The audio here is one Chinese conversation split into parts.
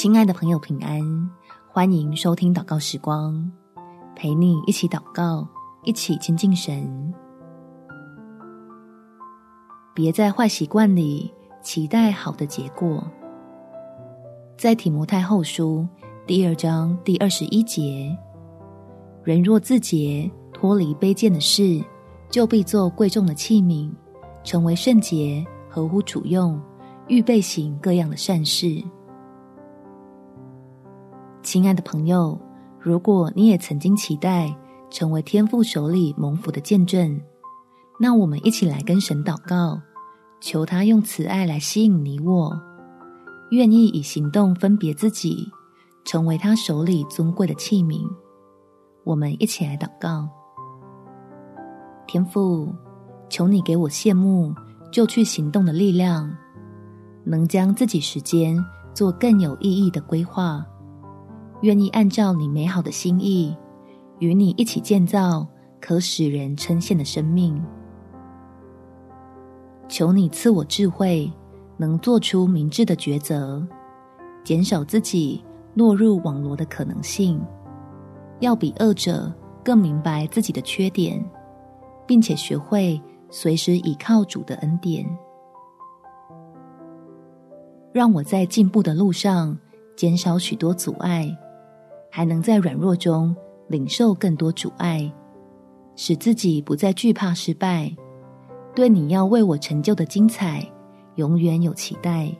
亲爱的朋友，平安！欢迎收听祷告时光，陪你一起祷告，一起亲近神。别在坏习惯里期待好的结果。在提摩太后书第二章第二十一节，人若自洁，脱离卑贱的事，就必做贵重的器皿，成为圣洁，合乎主用，预备行各样的善事。亲爱的朋友，如果你也曾经期待成为天父手里蒙福的见证，那我们一起来跟神祷告，求他用慈爱来吸引你我，愿意以行动分别自己，成为他手里尊贵的器皿。我们一起来祷告：天父，求你给我羡慕就去行动的力量，能将自己时间做更有意义的规划。愿意按照你美好的心意，与你一起建造可使人称羡的生命。求你赐我智慧，能做出明智的抉择，减少自己落入网罗的可能性。要比恶者更明白自己的缺点，并且学会随时倚靠主的恩典。让我在进步的路上减少许多阻碍。还能在软弱中领受更多阻碍，使自己不再惧怕失败，对你要为我成就的精彩，永远有期待。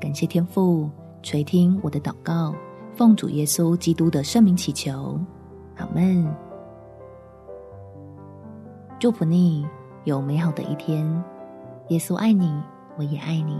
感谢天父垂听我的祷告，奉主耶稣基督的圣名祈求，阿们。祝福你有美好的一天，耶稣爱你，我也爱你。